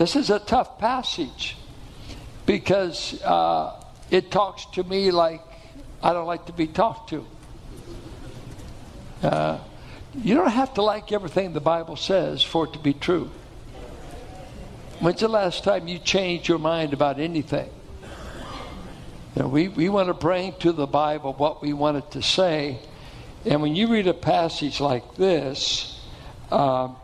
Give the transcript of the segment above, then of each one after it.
This is a tough passage because uh, it talks to me like I don't like to be talked to. Uh, you don't have to like everything the Bible says for it to be true. When's the last time you changed your mind about anything? You know, we, we want to bring to the Bible what we want it to say. And when you read a passage like this, um,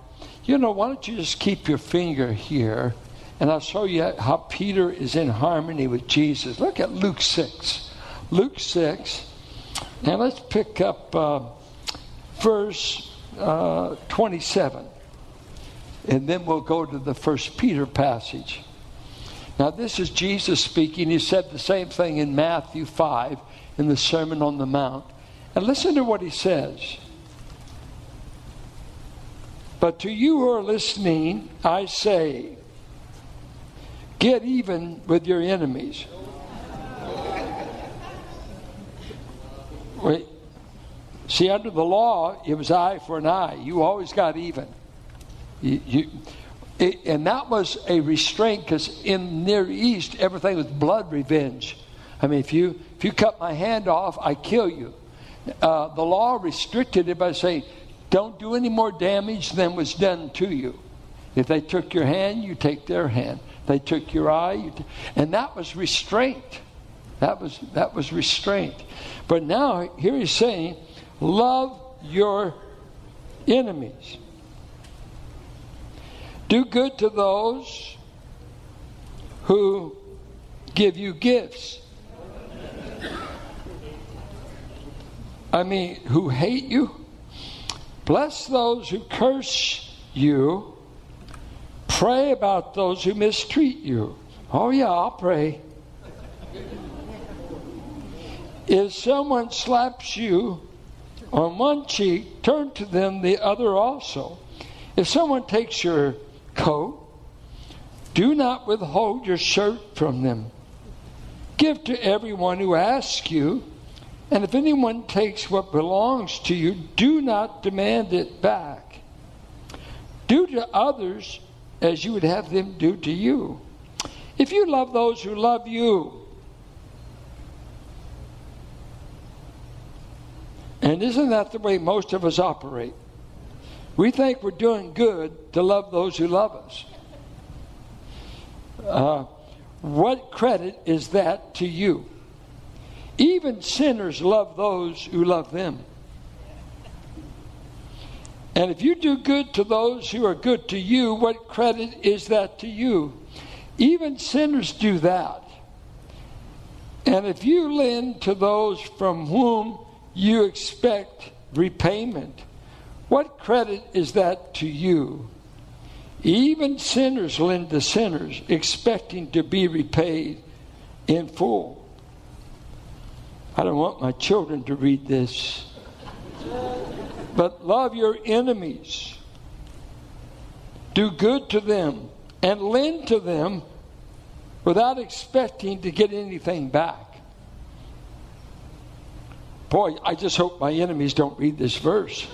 you know, why don't you just keep your finger here and I'll show you how Peter is in harmony with Jesus. Look at Luke 6. Luke 6. And let's pick up uh, verse uh, 27. And then we'll go to the first Peter passage. Now, this is Jesus speaking. He said the same thing in Matthew 5 in the Sermon on the Mount. And listen to what he says. But to you who are listening, I say, get even with your enemies. Wait. See, under the law, it was eye for an eye. You always got even. You, you it, and that was a restraint because in the Near East, everything was blood revenge. I mean, if you if you cut my hand off, I kill you. Uh, the law restricted it by saying don't do any more damage than was done to you. If they took your hand, you take their hand. They took your eye, t- and that was restraint. That was that was restraint. But now here he's saying, love your enemies. Do good to those who give you gifts. I mean, who hate you Bless those who curse you. Pray about those who mistreat you. Oh, yeah, I'll pray. if someone slaps you on one cheek, turn to them the other also. If someone takes your coat, do not withhold your shirt from them. Give to everyone who asks you and if anyone takes what belongs to you, do not demand it back. Do to others as you would have them do to you. If you love those who love you, and isn't that the way most of us operate? We think we're doing good to love those who love us. Uh, what credit is that to you? Even sinners love those who love them. And if you do good to those who are good to you, what credit is that to you? Even sinners do that. And if you lend to those from whom you expect repayment, what credit is that to you? Even sinners lend to sinners, expecting to be repaid in full. I don't want my children to read this. But love your enemies. Do good to them and lend to them without expecting to get anything back. Boy, I just hope my enemies don't read this verse.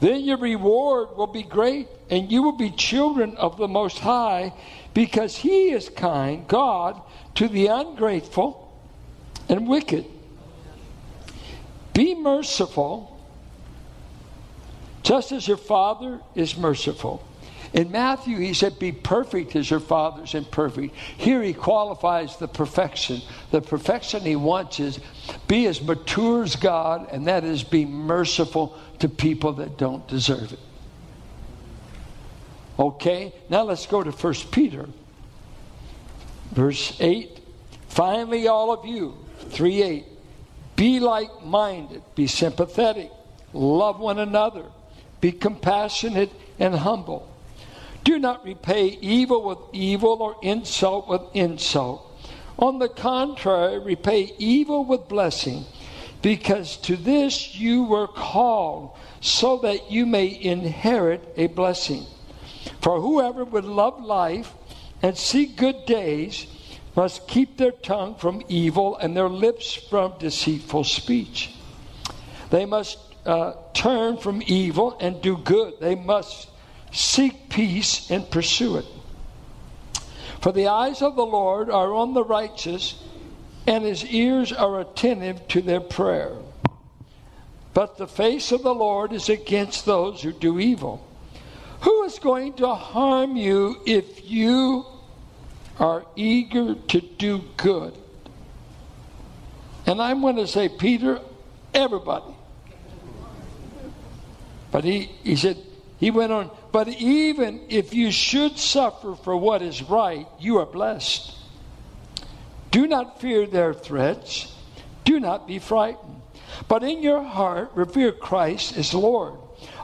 then your reward will be great, and you will be children of the Most High, because He is kind, God, to the ungrateful and wicked. Be merciful, just as your Father is merciful. In Matthew, he said, Be perfect as your Father's in perfect. Here he qualifies the perfection. The perfection he wants is be as mature as God, and that is be merciful to people that don't deserve it. Okay, now let's go to 1 Peter, verse 8. Finally, all of you, 3 8. Be like minded, be sympathetic, love one another, be compassionate and humble. Do not repay evil with evil or insult with insult. On the contrary, repay evil with blessing, because to this you were called, so that you may inherit a blessing. For whoever would love life and see good days must keep their tongue from evil and their lips from deceitful speech. They must uh, turn from evil and do good. They must seek peace and pursue it. For the eyes of the Lord are on the righteous, and his ears are attentive to their prayer. But the face of the Lord is against those who do evil. Who is going to harm you if you are eager to do good? And I'm going to say, Peter, everybody. But he, he said, he went on, but even if you should suffer for what is right, you are blessed. Do not fear their threats. Do not be frightened. But in your heart, revere Christ as Lord.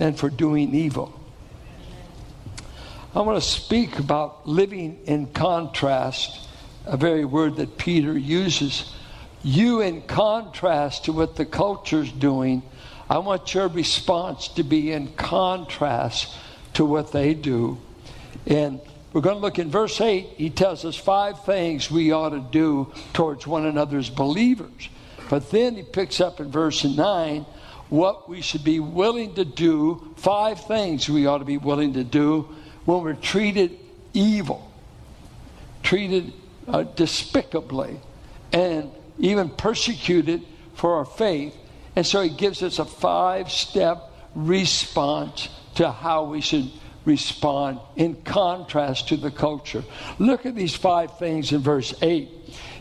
than for doing evil. I want to speak about living in contrast, a very word that Peter uses. You, in contrast to what the culture's doing, I want your response to be in contrast to what they do. And we're going to look in verse 8. He tells us five things we ought to do towards one another as believers. But then he picks up in verse 9 what we should be willing to do, five things we ought to be willing to do when we're treated evil, treated uh, despicably, and even persecuted for our faith. And so he gives us a five step response to how we should respond in contrast to the culture. Look at these five things in verse 8.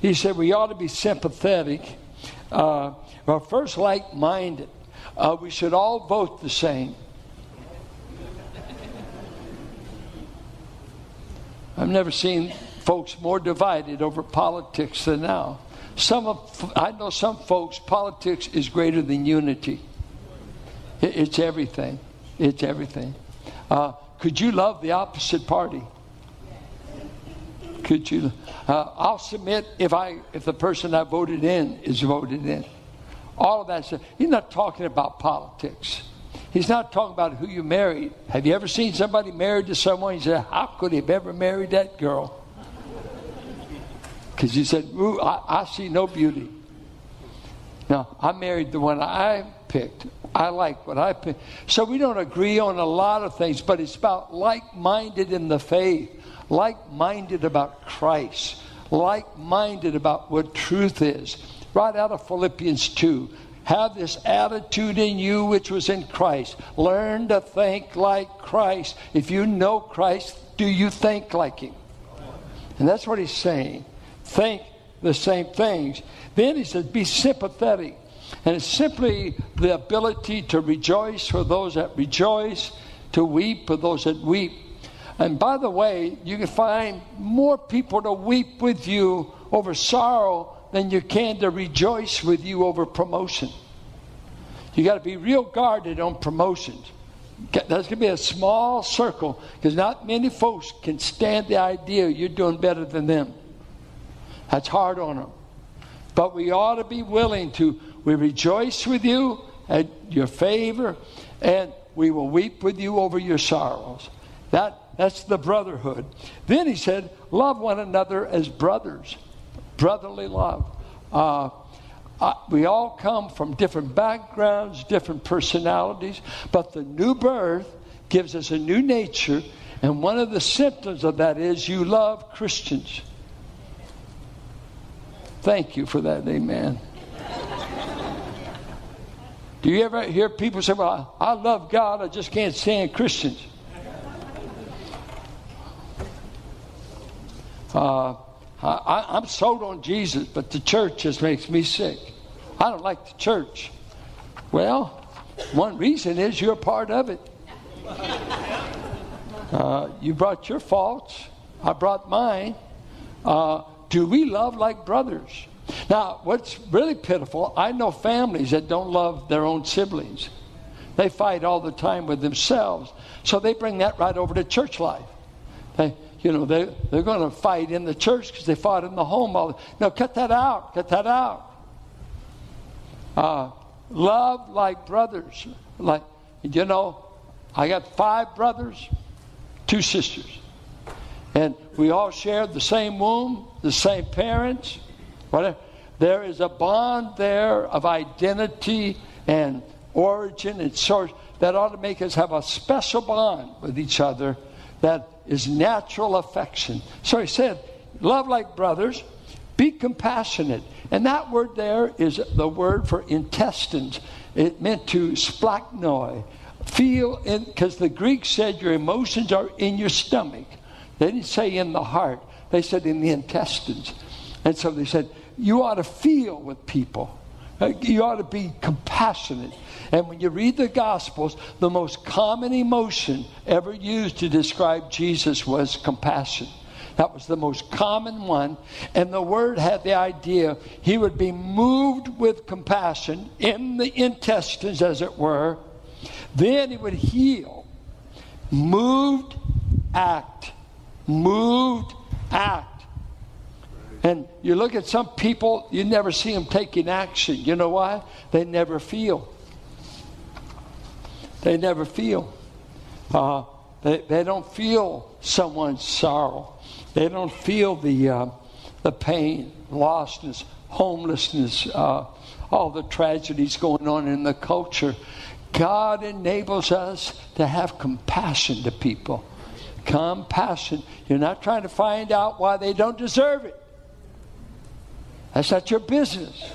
He said we ought to be sympathetic, uh, well, first, like minded. Uh, we should all vote the same. I've never seen folks more divided over politics than now. Some of, I know some folks, politics is greater than unity. It, it's everything. It's everything. Uh, could you love the opposite party? Could you? Uh, I'll submit if I if the person I voted in is voted in. All of that stuff. He's not talking about politics. He's not talking about who you married. Have you ever seen somebody married to someone? You say, "How could he have ever married that girl?" Because you said, Ooh, I, I see no beauty. Now, I married the one I picked. I like what I picked. So we don't agree on a lot of things, but it's about like minded in the faith, like minded about Christ, like minded about what truth is. Right out of Philippians 2. Have this attitude in you which was in Christ. Learn to think like Christ. If you know Christ, do you think like Him? And that's what he's saying think the same things. Then he says, be sympathetic. And it's simply the ability to rejoice for those that rejoice, to weep for those that weep. And by the way, you can find more people to weep with you over sorrow than you can to rejoice with you over promotion. You got to be real guarded on promotions. There's going to be a small circle because not many folks can stand the idea you're doing better than them. That's hard on them. But we ought to be willing to, we rejoice with you at your favor, and we will weep with you over your sorrows. That, that's the brotherhood. Then he said, love one another as brothers. Brotherly love. Uh, uh, we all come from different backgrounds, different personalities, but the new birth gives us a new nature, and one of the symptoms of that is you love Christians. Thank you for that. Amen. Do you ever hear people say, Well, I love God, I just can't stand Christians? Uh, I, I'm sold on Jesus, but the church just makes me sick. I don't like the church. Well, one reason is you're part of it. Uh, you brought your faults, I brought mine. Uh, do we love like brothers? Now, what's really pitiful, I know families that don't love their own siblings. They fight all the time with themselves. So they bring that right over to church life. They, you know, they, they're going to fight in the church because they fought in the home. All the, no, cut that out. Cut that out. Uh, love like brothers. Like, you know, I got five brothers, two sisters. And we all shared the same womb, the same parents, whatever. There is a bond there of identity and origin and source that ought to make us have a special bond with each other that is natural affection. So he said, Love like brothers, be compassionate. And that word there is the word for intestines. It meant to splachnoi. Feel in, because the Greeks said your emotions are in your stomach. They didn't say in the heart, they said in the intestines. And so they said, you ought to feel with people. You ought to be compassionate. And when you read the Gospels, the most common emotion ever used to describe Jesus was compassion. That was the most common one. And the word had the idea he would be moved with compassion in the intestines, as it were. Then he would heal. Moved, act. Moved, act. And you look at some people, you never see them taking action. You know why? They never feel. They never feel. Uh, they, they don't feel someone's sorrow. They don't feel the, uh, the pain, lostness, homelessness, uh, all the tragedies going on in the culture. God enables us to have compassion to people. Compassion. You're not trying to find out why they don't deserve it. That's not your business.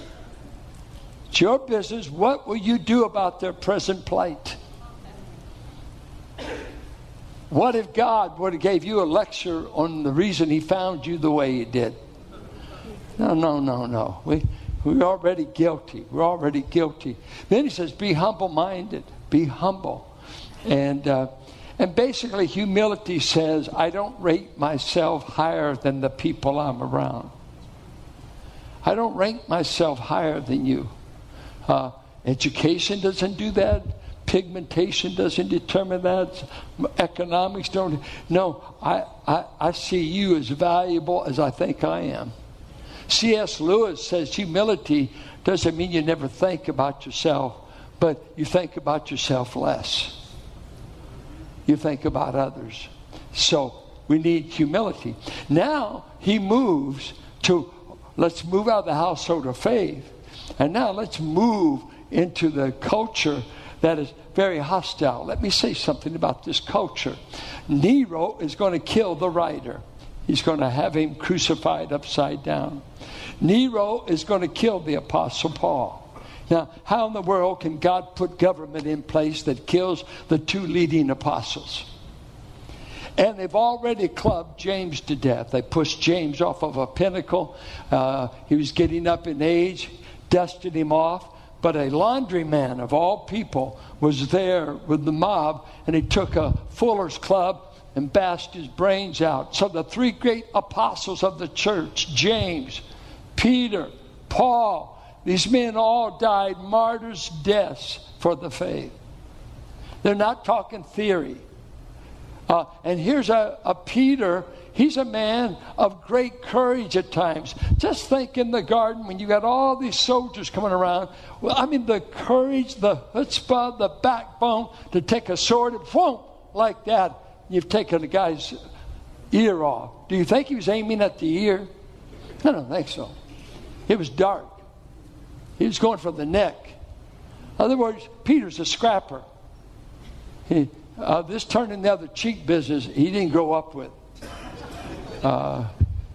It's your business. What will you do about their present plight? What if God would have gave you a lecture on the reason he found you the way he did? No, no, no, no. We, we're already guilty. We're already guilty. Then he says, be humble minded. Be humble. And, uh, and basically, humility says, I don't rate myself higher than the people I'm around. I don't rank myself higher than you. Uh, education doesn't do that. Pigmentation doesn't determine that. Economics don't. No, I, I, I see you as valuable as I think I am. C.S. Lewis says humility doesn't mean you never think about yourself, but you think about yourself less. You think about others. So we need humility. Now he moves to let's move out of the household of faith. And now let's move into the culture that is very hostile. Let me say something about this culture. Nero is going to kill the writer. He's going to have him crucified upside down. Nero is going to kill the Apostle Paul. Now, how in the world can God put government in place that kills the two leading apostles? And they've already clubbed James to death. They pushed James off of a pinnacle. Uh, he was getting up in age, dusted him off. But a laundryman of all people was there with the mob, and he took a fuller's club and bashed his brains out. So the three great apostles of the church, James, Peter, Paul, these men all died martyrs' deaths for the faith. They're not talking theory. Uh, and here's a, a Peter. He's a man of great courage at times. Just think in the garden when you got all these soldiers coming around. Well, I mean, the courage, the chutzpah, the backbone to take a sword and boom, like that. You've taken a guy's ear off. Do you think he was aiming at the ear? I don't think so. It was dark. He was going for the neck. In other words, Peter's a scrapper. He, uh, this turning the other cheek business, he didn't grow up with. Uh,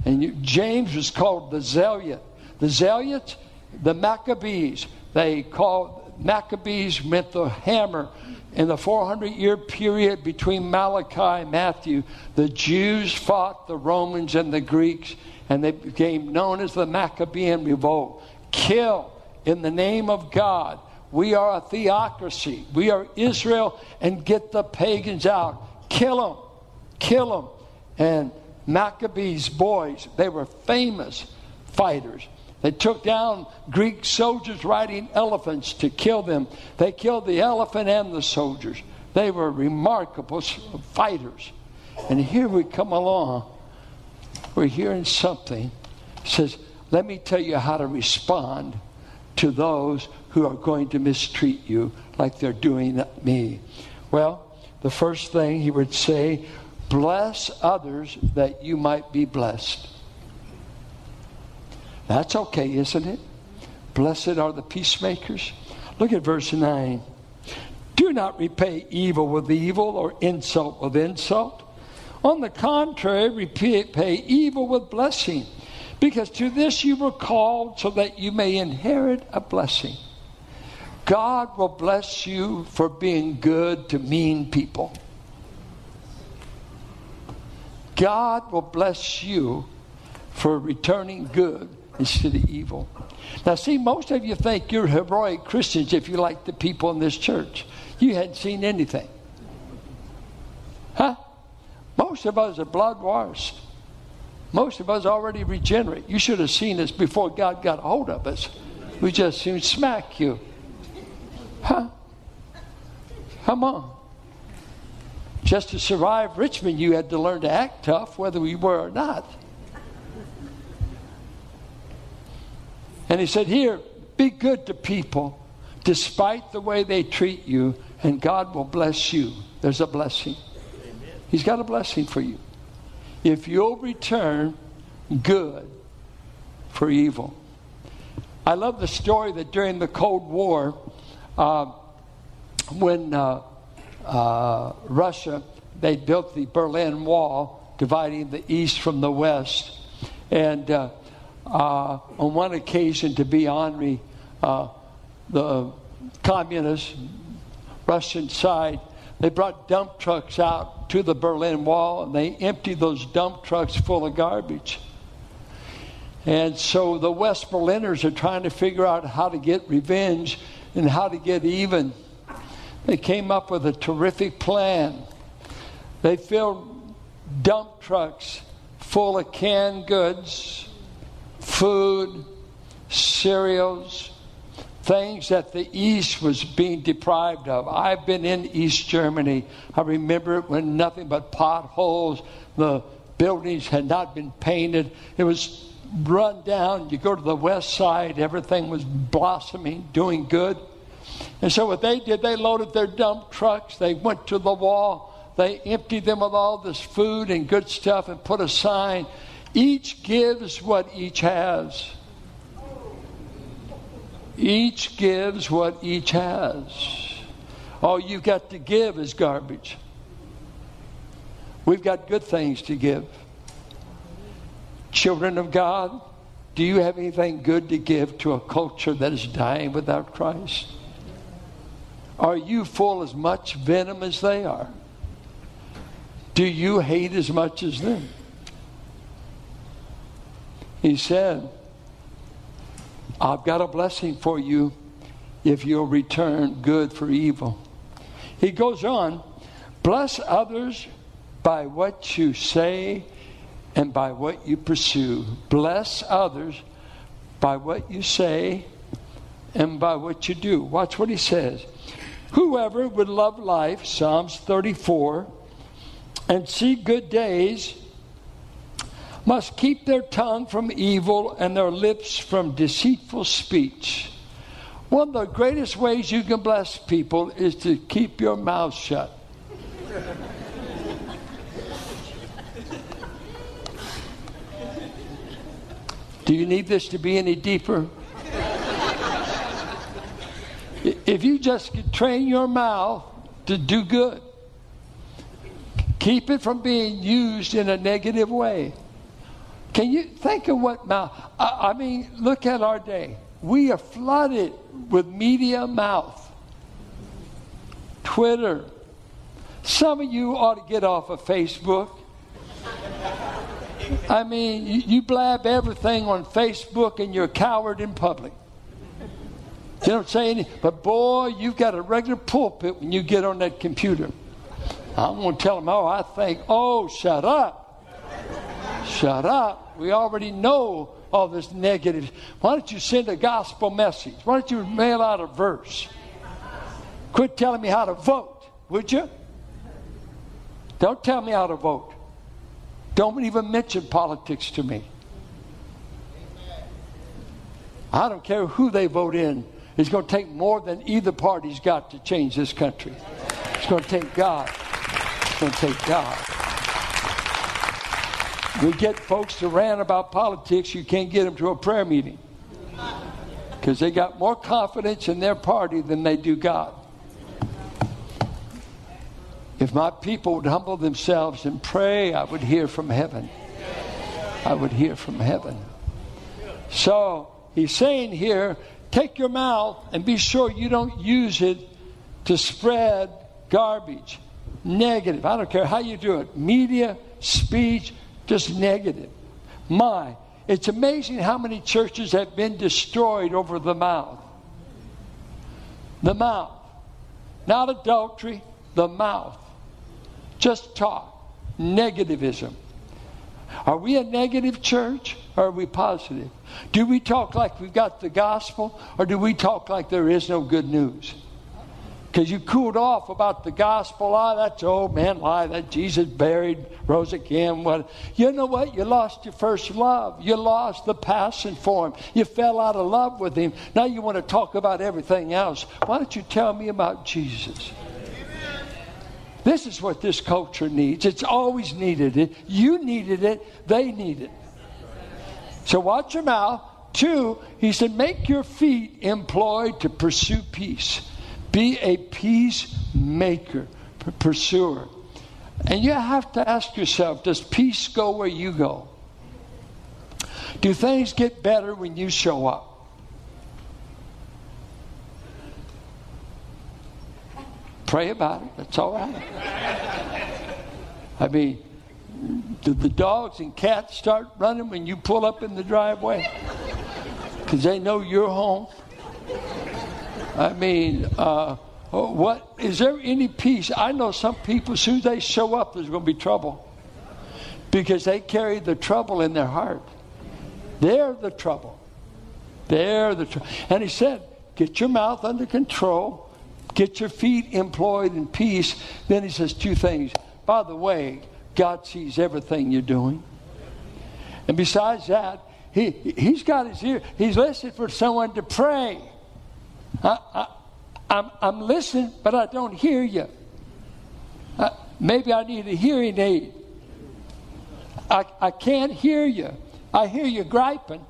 and you, James was called the Zealot. The Zealots, the Maccabees, they called Maccabees meant the hammer. In the 400 year period between Malachi and Matthew, the Jews fought the Romans and the Greeks, and they became known as the Maccabean Revolt. Kill in the name of God. We are a theocracy. We are Israel, and get the pagans out. Kill them. Kill them. And Maccabees' boys, they were famous fighters. They took down Greek soldiers riding elephants to kill them. They killed the elephant and the soldiers. They were remarkable fighters. And here we come along. We're hearing something. It says, let me tell you how to respond to those who are going to mistreat you like they're doing me. Well, the first thing he would say Bless others that you might be blessed. That's okay, isn't it? Blessed are the peacemakers. Look at verse 9. Do not repay evil with evil or insult with insult. On the contrary, repay evil with blessing, because to this you were called so that you may inherit a blessing. God will bless you for being good to mean people. God will bless you for returning good instead of evil. Now, see, most of you think you're heroic Christians if you like the people in this church. You hadn't seen anything. Huh? Most of us are blood washed. Most of us already regenerate. You should have seen us before God got a hold of us. We just soon smack you. Huh? Come on. Just to survive Richmond, you had to learn to act tough, whether we were or not. And he said, Here, be good to people despite the way they treat you, and God will bless you. There's a blessing. Amen. He's got a blessing for you. If you'll return good for evil. I love the story that during the Cold War, uh, when uh, uh, Russia, they built the Berlin Wall, dividing the East from the West. And uh, uh, on one occasion, to be Henri, uh, the communist Russian side, they brought dump trucks out to the Berlin Wall and they emptied those dump trucks full of garbage. And so the West Berliners are trying to figure out how to get revenge and how to get even. They came up with a terrific plan. They filled dump trucks full of canned goods, food, cereals, things that the East was being deprived of. I've been in East Germany. I remember it when nothing but potholes, the buildings had not been painted. It was run down. You go to the west side, everything was blossoming, doing good. And so what they did, they loaded their dump trucks, they went to the wall, they emptied them with all this food and good stuff and put a sign. Each gives what each has. Each gives what each has. All you've got to give is garbage. We've got good things to give. Children of God, do you have anything good to give to a culture that is dying without Christ? Are you full as much venom as they are? Do you hate as much as them? He said, I've got a blessing for you if you'll return good for evil. He goes on, bless others by what you say and by what you pursue. Bless others by what you say and by what you do. Watch what he says. Whoever would love life, Psalms 34, and see good days must keep their tongue from evil and their lips from deceitful speech. One of the greatest ways you can bless people is to keep your mouth shut. Do you need this to be any deeper? If you just train your mouth to do good, keep it from being used in a negative way. Can you think of what mouth? I, I mean, look at our day. we are flooded with media mouth, Twitter. Some of you ought to get off of Facebook. I mean, you, you blab everything on Facebook and you're a coward in public. You don't say anything. But boy, you've got a regular pulpit when you get on that computer. I'm going to tell them, oh, I think, oh, shut up. Shut up. We already know all this negative. Why don't you send a gospel message? Why don't you mail out a verse? Quit telling me how to vote, would you? Don't tell me how to vote. Don't even mention politics to me. I don't care who they vote in. It's going to take more than either party's got to change this country. It's going to take God. It's going to take God. We get folks to rant about politics, you can't get them to a prayer meeting. Because they got more confidence in their party than they do God. If my people would humble themselves and pray, I would hear from heaven. I would hear from heaven. So he's saying here take your mouth and be sure you don't use it to spread garbage, negative. I don't care how you do it media, speech, just negative. My, it's amazing how many churches have been destroyed over the mouth. The mouth. Not adultery, the mouth. Just talk. Negativism. Are we a negative church or are we positive? Do we talk like we've got the gospel or do we talk like there is no good news? Because you cooled off about the gospel. Ah, that's old man lie that Jesus buried, rose again. What? You know what? You lost your first love. You lost the passion for him. You fell out of love with him. Now you want to talk about everything else. Why don't you tell me about Jesus? This is what this culture needs. It's always needed it. You needed it, they need it. So watch your mouth. Two, he said, make your feet employed to pursue peace. Be a peacemaker, pursuer. And you have to ask yourself does peace go where you go? Do things get better when you show up? Pray about it. That's all right. I mean, do the dogs and cats start running when you pull up in the driveway? Because they know you're home. I mean, uh, what is there any peace? I know some people, as soon as they show up, there's going to be trouble because they carry the trouble in their heart. They're the trouble. They're the trouble. And he said, get your mouth under control Get your feet employed in peace. Then he says two things. By the way, God sees everything you're doing. And besides that, he, he's got his ear. He's listening for someone to pray. I, I, I'm, I'm listening, but I don't hear you. Uh, maybe I need a hearing aid. I, I can't hear you. I hear you griping.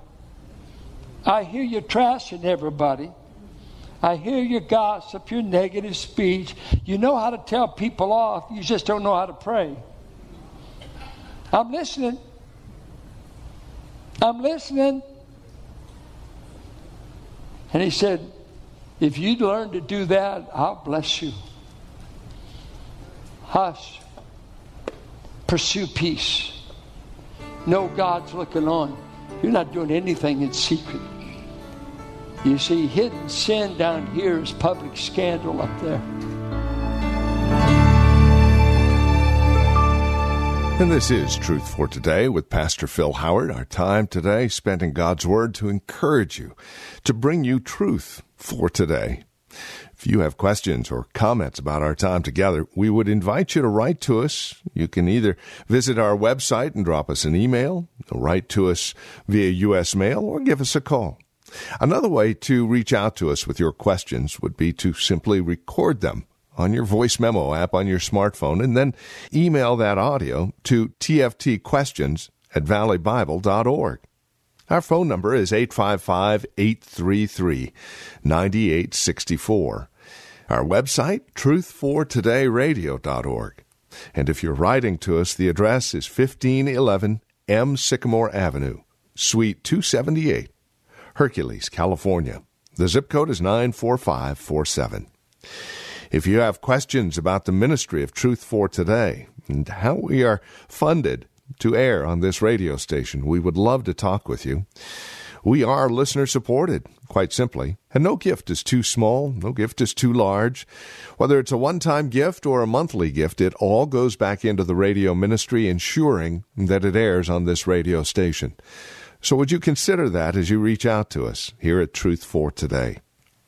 I hear you trashing everybody. I hear your gossip, your negative speech. You know how to tell people off, you just don't know how to pray. I'm listening. I'm listening. And he said, If you'd learn to do that, I'll bless you. Hush. Pursue peace. No God's looking on. You're not doing anything in secret. You see, hidden sin down here is public scandal up there. And this is Truth for Today with Pastor Phil Howard. Our time today spent in God's Word to encourage you, to bring you truth for today. If you have questions or comments about our time together, we would invite you to write to us. You can either visit our website and drop us an email, write to us via U.S. mail, or give us a call. Another way to reach out to us with your questions would be to simply record them on your voice memo app on your smartphone and then email that audio to tftquestions at valleybible.org. Our phone number is 855 833 9864. Our website, truthfortodayradio.org. And if you're writing to us, the address is 1511 M. Sycamore Avenue, Suite 278. Hercules, California. The zip code is 94547. If you have questions about the ministry of Truth for Today and how we are funded to air on this radio station, we would love to talk with you. We are listener supported, quite simply, and no gift is too small, no gift is too large. Whether it's a one time gift or a monthly gift, it all goes back into the radio ministry, ensuring that it airs on this radio station. So would you consider that as you reach out to us here at Truth for Today?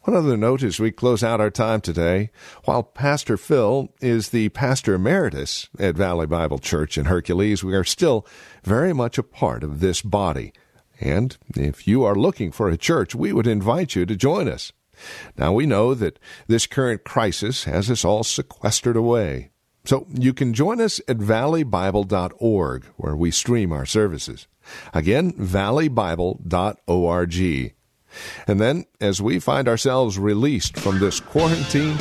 One other note as we close out our time today, while Pastor Phil is the pastor emeritus at Valley Bible Church in Hercules, we are still very much a part of this body. And if you are looking for a church, we would invite you to join us. Now we know that this current crisis has us all sequestered away. So you can join us at valleybible.org where we stream our services. Again, valleybible.org. And then, as we find ourselves released from this quarantine,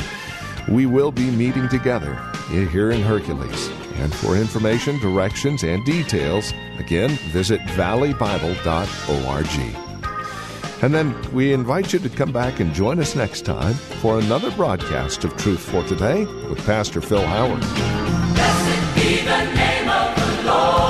we will be meeting together here in Hercules. And for information, directions, and details, again, visit valleybible.org. And then we invite you to come back and join us next time for another broadcast of Truth for Today with Pastor Phil Howard. Blessed be the name of the Lord.